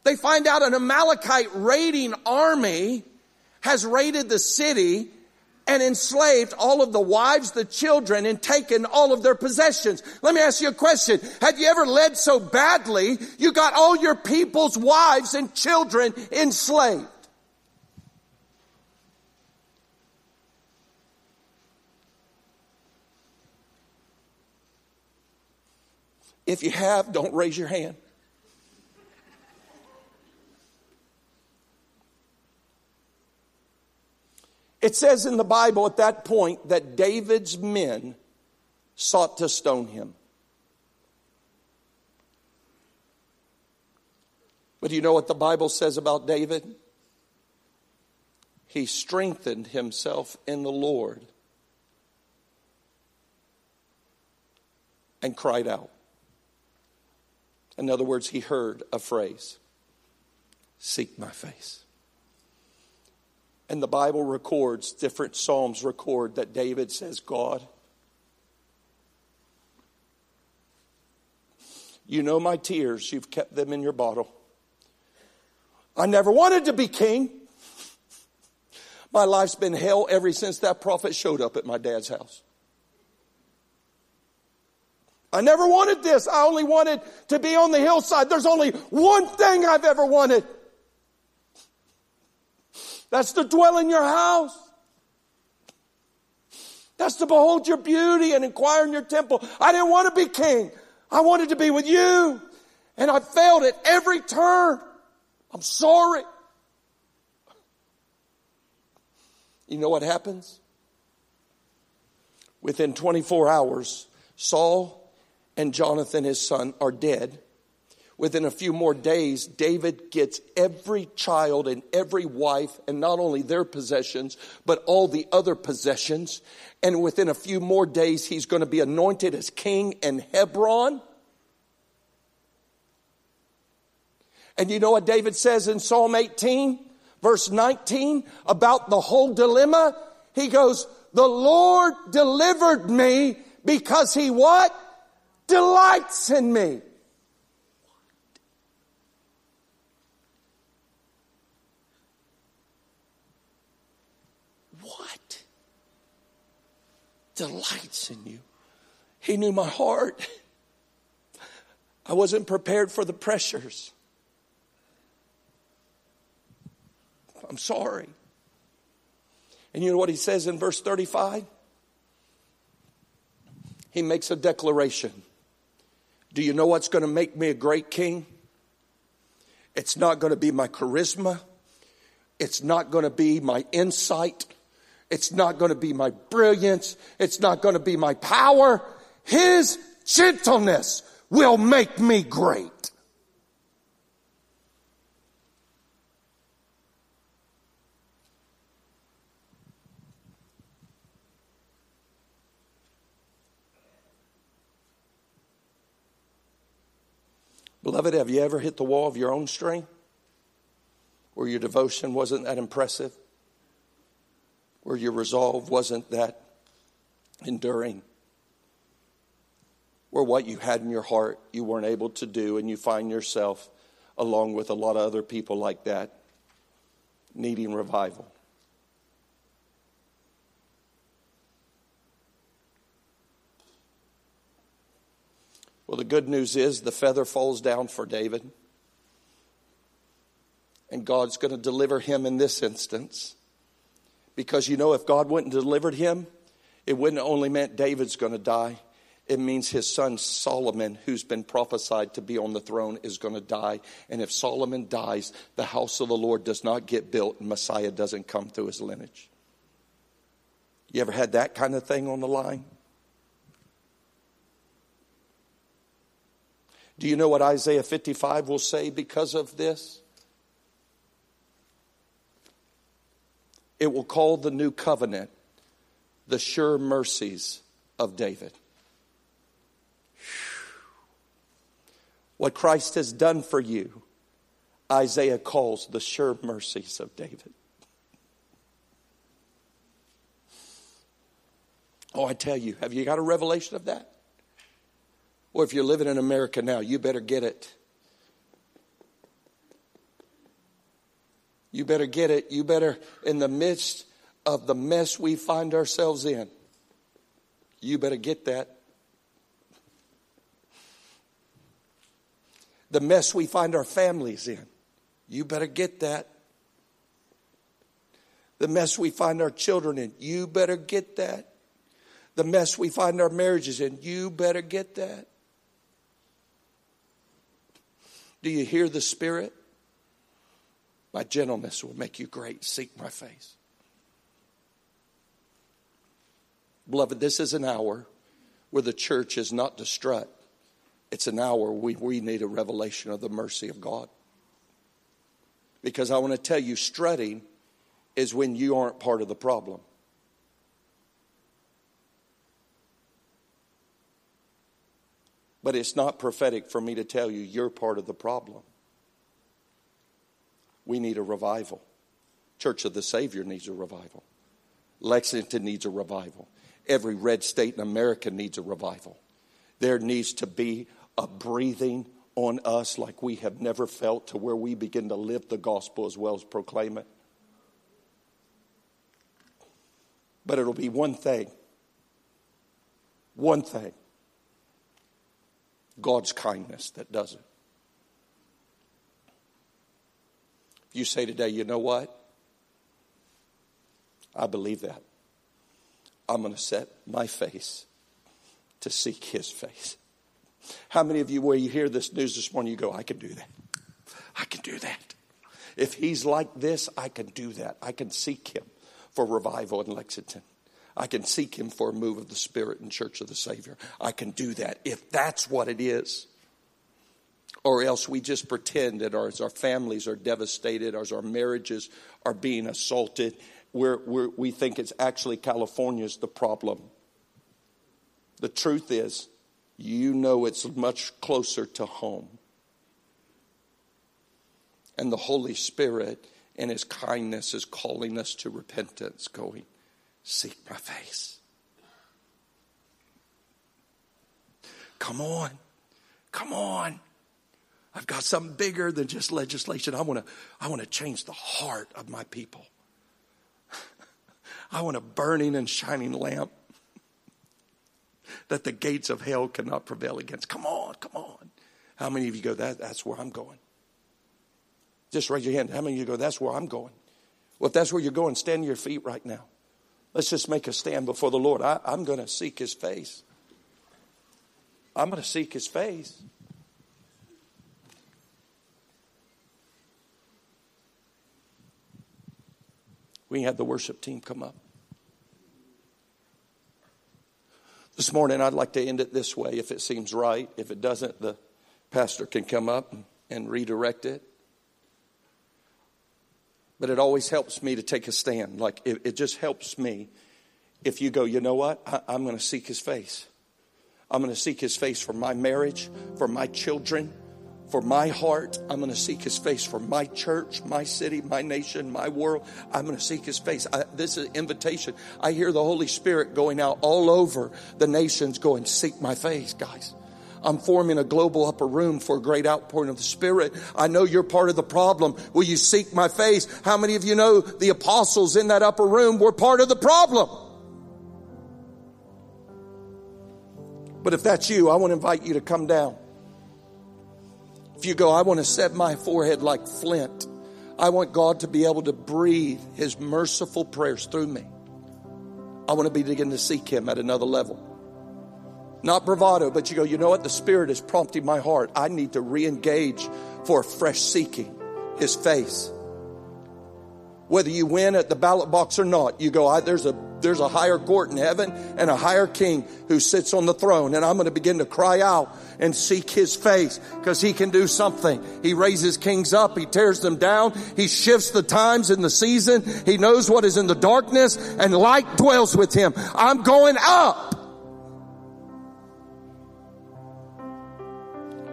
they find out an Amalekite raiding army has raided the city and enslaved all of the wives, the children, and taken all of their possessions. Let me ask you a question. Have you ever led so badly you got all your people's wives and children enslaved? If you have, don't raise your hand. It says in the Bible at that point that David's men sought to stone him. But do you know what the Bible says about David? He strengthened himself in the Lord and cried out. In other words, he heard a phrase Seek my face. And the Bible records, different Psalms record that David says, God, you know my tears, you've kept them in your bottle. I never wanted to be king. My life's been hell ever since that prophet showed up at my dad's house. I never wanted this. I only wanted to be on the hillside. There's only one thing I've ever wanted. That's to dwell in your house. That's to behold your beauty and inquire in your temple. I didn't want to be king. I wanted to be with you. And I failed at every turn. I'm sorry. You know what happens? Within 24 hours, Saul and Jonathan, his son, are dead. Within a few more days, David gets every child and every wife, and not only their possessions, but all the other possessions. And within a few more days, he's going to be anointed as king in Hebron. And you know what David says in Psalm 18, verse 19, about the whole dilemma? He goes, The Lord delivered me because he what? delights in me. What? Delights in you. He knew my heart. I wasn't prepared for the pressures. I'm sorry. And you know what he says in verse 35? He makes a declaration. Do you know what's going to make me a great king? It's not going to be my charisma. It's not going to be my insight. It's not going to be my brilliance. It's not going to be my power. His gentleness will make me great. Beloved, have you ever hit the wall of your own strength? Where your devotion wasn't that impressive? Where your resolve wasn't that enduring? Where what you had in your heart you weren't able to do, and you find yourself, along with a lot of other people like that, needing revival. Well, the good news is the feather falls down for David. And God's going to deliver him in this instance. Because you know, if God wouldn't delivered him, it wouldn't only meant David's going to die. It means his son Solomon, who's been prophesied to be on the throne, is going to die. And if Solomon dies, the house of the Lord does not get built and Messiah doesn't come through his lineage. You ever had that kind of thing on the line? Do you know what Isaiah 55 will say because of this? It will call the new covenant the sure mercies of David. What Christ has done for you, Isaiah calls the sure mercies of David. Oh, I tell you, have you got a revelation of that? Or if you're living in America now, you better get it. You better get it. You better, in the midst of the mess we find ourselves in, you better get that. The mess we find our families in, you better get that. The mess we find our children in, you better get that. The mess we find our marriages in, you better get that. Do you hear the Spirit? My gentleness will make you great. Seek my face. Beloved, this is an hour where the church is not to strut. It's an hour we, we need a revelation of the mercy of God. Because I want to tell you, strutting is when you aren't part of the problem. But it's not prophetic for me to tell you you're part of the problem. We need a revival. Church of the Savior needs a revival. Lexington needs a revival. Every red state in America needs a revival. There needs to be a breathing on us like we have never felt to where we begin to live the gospel as well as proclaim it. But it'll be one thing. One thing. God's kindness that does it. If you say today, you know what? I believe that. I'm going to set my face to seek his face. How many of you, where you hear this news this morning, you go, I can do that. I can do that. If he's like this, I can do that. I can seek him for revival in Lexington. I can seek Him for a move of the Spirit in Church of the Savior. I can do that if that's what it is. Or else we just pretend that our, as our families are devastated, as our marriages are being assaulted, we're, we're, we think it's actually California's the problem. The truth is, you know it's much closer to home. And the Holy Spirit, in His kindness, is calling us to repentance, going, Seek my face. Come on. Come on. I've got something bigger than just legislation. I want to I want to change the heart of my people. <laughs> I want a burning and shining lamp that the gates of hell cannot prevail against. Come on, come on. How many of you go, that, that's where I'm going? Just raise your hand. How many of you go, that's where I'm going? Well, if that's where you're going, stand to your feet right now. Let's just make a stand before the Lord. I, I'm going to seek his face. I'm going to seek his face. We had the worship team come up. This morning, I'd like to end it this way if it seems right. If it doesn't, the pastor can come up and redirect it. But it always helps me to take a stand. Like, it, it just helps me if you go, you know what? I, I'm going to seek his face. I'm going to seek his face for my marriage, for my children, for my heart. I'm going to seek his face for my church, my city, my nation, my world. I'm going to seek his face. I, this is an invitation. I hear the Holy Spirit going out all over the nations going, seek my face, guys. I'm forming a global upper room for a great outpouring of the Spirit. I know you're part of the problem. Will you seek my face? How many of you know the apostles in that upper room were part of the problem? But if that's you, I want to invite you to come down. You go, I want to set my forehead like flint. I want God to be able to breathe His merciful prayers through me. I want to be begin to seek Him at another level. Not bravado, but you go, you know what? The Spirit is prompting my heart. I need to re engage for a fresh seeking His face. Whether you win at the ballot box or not, you go, there's a there's a higher court in heaven and a higher king who sits on the throne. And I'm going to begin to cry out and seek his face because he can do something. He raises kings up. He tears them down. He shifts the times in the season. He knows what is in the darkness and light dwells with him. I'm going up.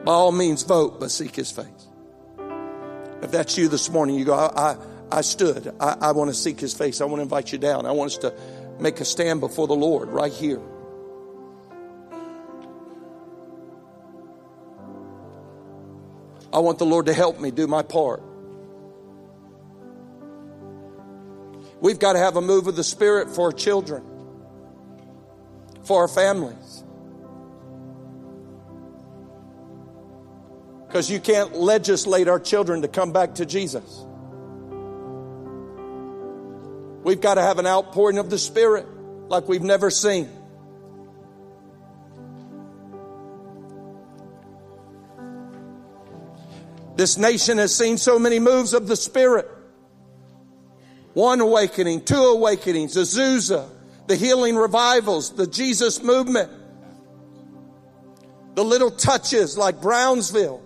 By all means, vote, but seek his face. If that's you this morning, you go, I, I, I stood. I, I want to seek his face. I want to invite you down. I want us to make a stand before the Lord right here. I want the Lord to help me do my part. We've got to have a move of the Spirit for our children, for our families. Because you can't legislate our children to come back to Jesus. We've got to have an outpouring of the Spirit like we've never seen. This nation has seen so many moves of the Spirit. One awakening, two awakenings, Azusa, the healing revivals, the Jesus movement, the little touches like Brownsville.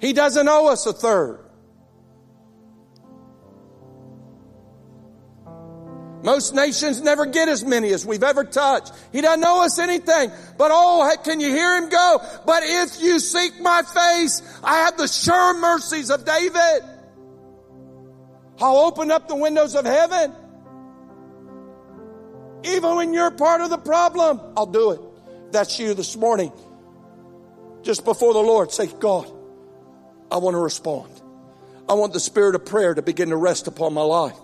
He doesn't owe us a third. Most nations never get as many as we've ever touched. He doesn't know us anything. But oh, can you hear him go? But if you seek my face, I have the sure mercies of David. I'll open up the windows of heaven. Even when you're part of the problem, I'll do it. That's you this morning. Just before the Lord, say, God, I want to respond. I want the spirit of prayer to begin to rest upon my life.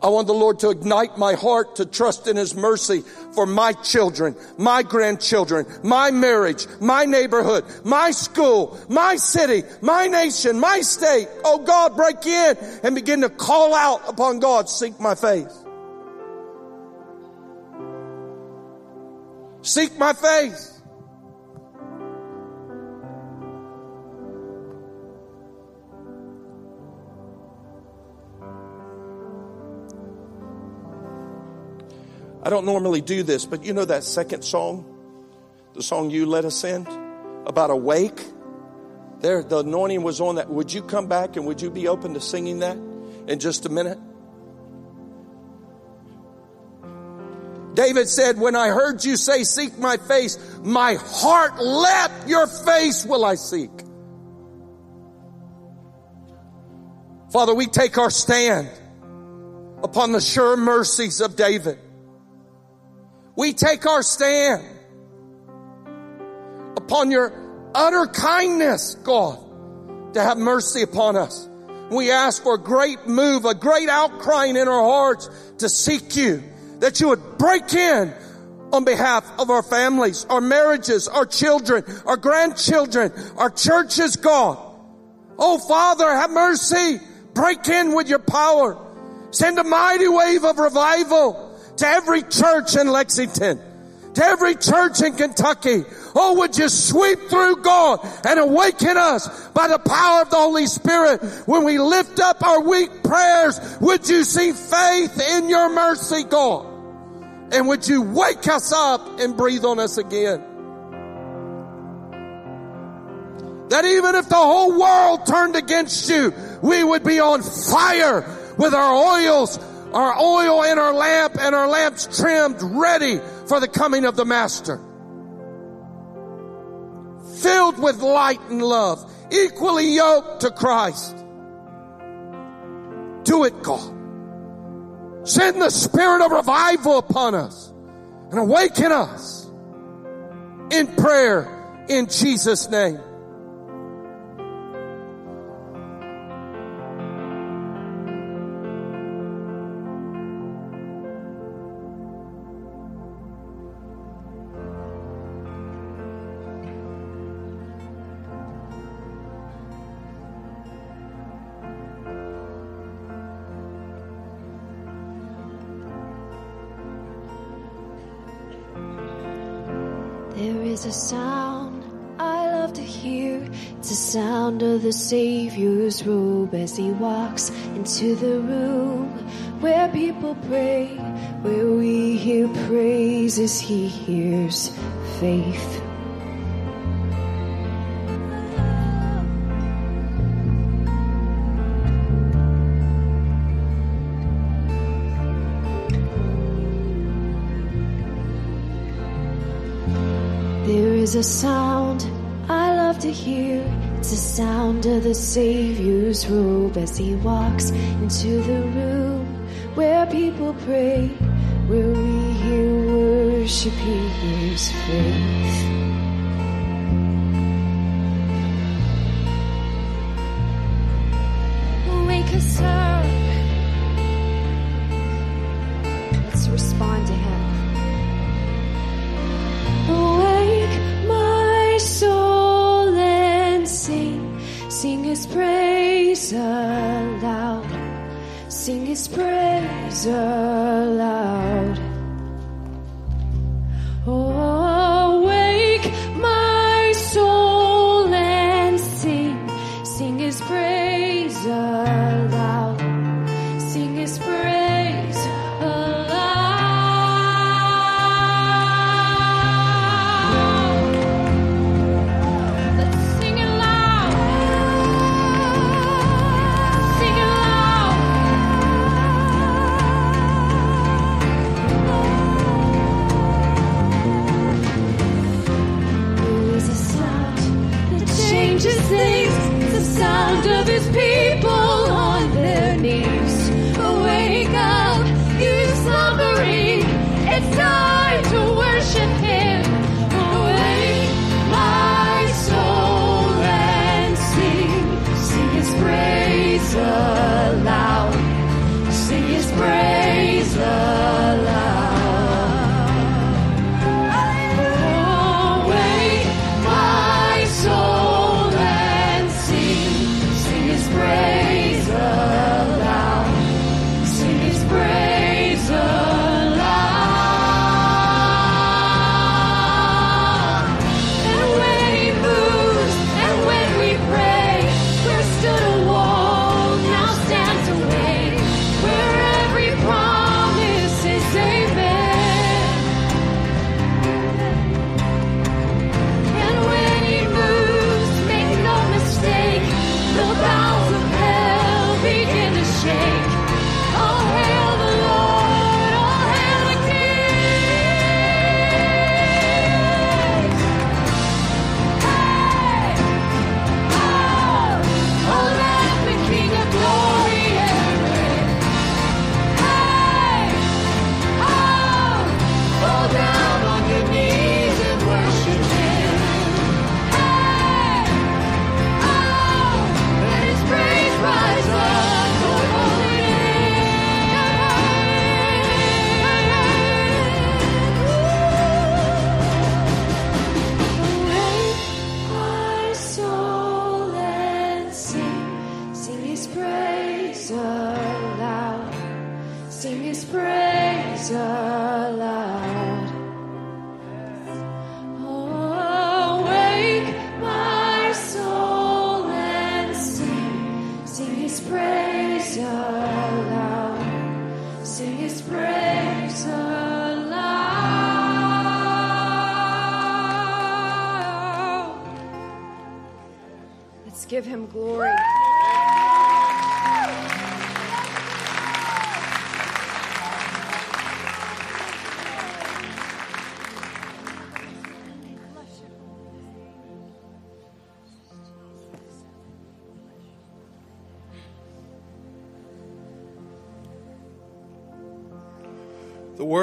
I want the Lord to ignite my heart to trust in His mercy for my children, my grandchildren, my marriage, my neighborhood, my school, my city, my nation, my state. Oh God, break in and begin to call out upon God, seek my face. Seek my face. I don't normally do this, but you know that second song? The song you led us in about awake? There, the anointing was on that. Would you come back and would you be open to singing that in just a minute? David said, when I heard you say, seek my face, my heart leapt, your face will I seek. Father, we take our stand upon the sure mercies of David we take our stand upon your utter kindness, God, to have mercy upon us. We ask for a great move, a great outcrying in our hearts to seek you, that you would break in on behalf of our families, our marriages, our children, our grandchildren, our churches, God. Oh Father, have mercy. Break in with your power. Send a mighty wave of revival to every church in Lexington, to every church in Kentucky. Oh, would you sweep through God and awaken us by the power of the Holy Spirit when we lift up our weak prayers? Would you see faith in your mercy, God? And would you wake us up and breathe on us again? That even if the whole world turned against you, we would be on fire with our oils, our oil in our lamp and our lamps trimmed ready for the coming of the Master. Filled with light and love, equally yoked to Christ. Do it, God. Send the spirit of revival upon us and awaken us in prayer in Jesus' name. The Savior's robe as he walks into the room where people pray, where we hear praises, he hears faith. There is a sound I love to hear. It's the sound of the Savior's robe as he walks into the room where people pray, where we hear worship, he hears faith. Aloud, sing his praise aloud.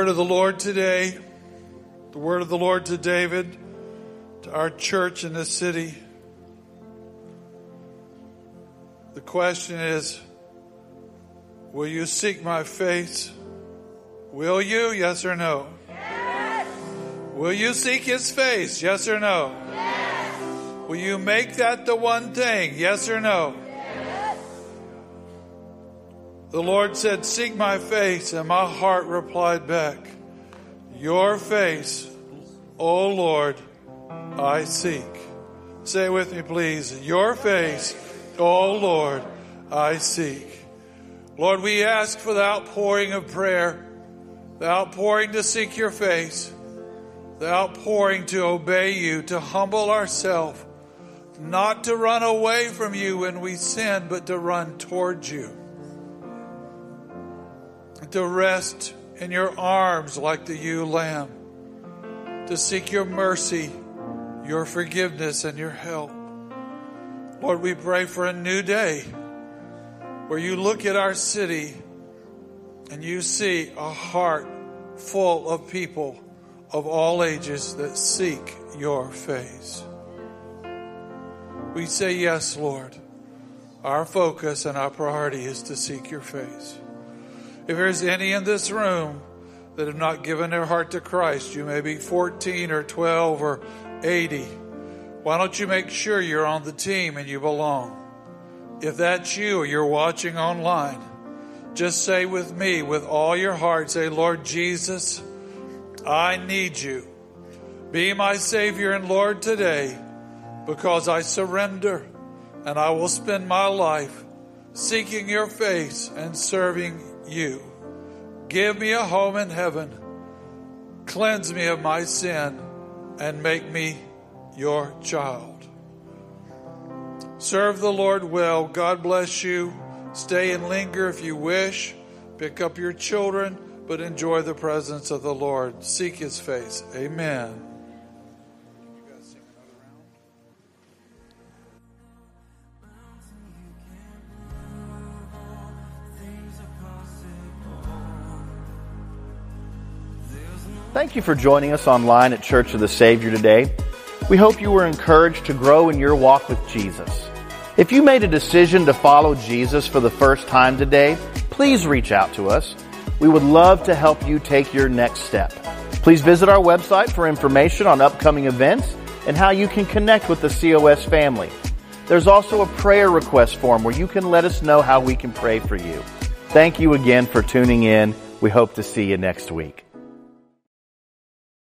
Word of the Lord today, the word of the Lord to David, to our church in this city. The question is, will you seek my face? Will you? Yes or no? Yes. Will you seek his face? Yes or no? Yes. Will you make that the one thing? Yes or no? The Lord said, Seek my face, and my heart replied back, Your face, O Lord, I seek. Say with me, please. Your face, O Lord, I seek. Lord, we ask for the outpouring of prayer, the outpouring to seek your face, the outpouring to obey you, to humble ourselves, not to run away from you when we sin, but to run towards you to rest in your arms like the ewe lamb, to seek your mercy, your forgiveness, and your help. Lord, we pray for a new day where you look at our city and you see a heart full of people of all ages that seek your face. We say, Yes, Lord. Our focus and our priority is to seek your face. If there's any in this room that have not given their heart to Christ, you may be 14 or 12 or 80. Why don't you make sure you're on the team and you belong? If that's you or you're watching online, just say with me, with all your heart, say, Lord Jesus, I need you. Be my Savior and Lord today because I surrender and I will spend my life seeking your face and serving you. Give me a home in heaven. Cleanse me of my sin and make me your child. Serve the Lord well. God bless you. Stay and linger if you wish. Pick up your children, but enjoy the presence of the Lord. Seek his face. Amen. Thank you for joining us online at Church of the Savior today. We hope you were encouraged to grow in your walk with Jesus. If you made a decision to follow Jesus for the first time today, please reach out to us. We would love to help you take your next step. Please visit our website for information on upcoming events and how you can connect with the COS family. There's also a prayer request form where you can let us know how we can pray for you. Thank you again for tuning in. We hope to see you next week.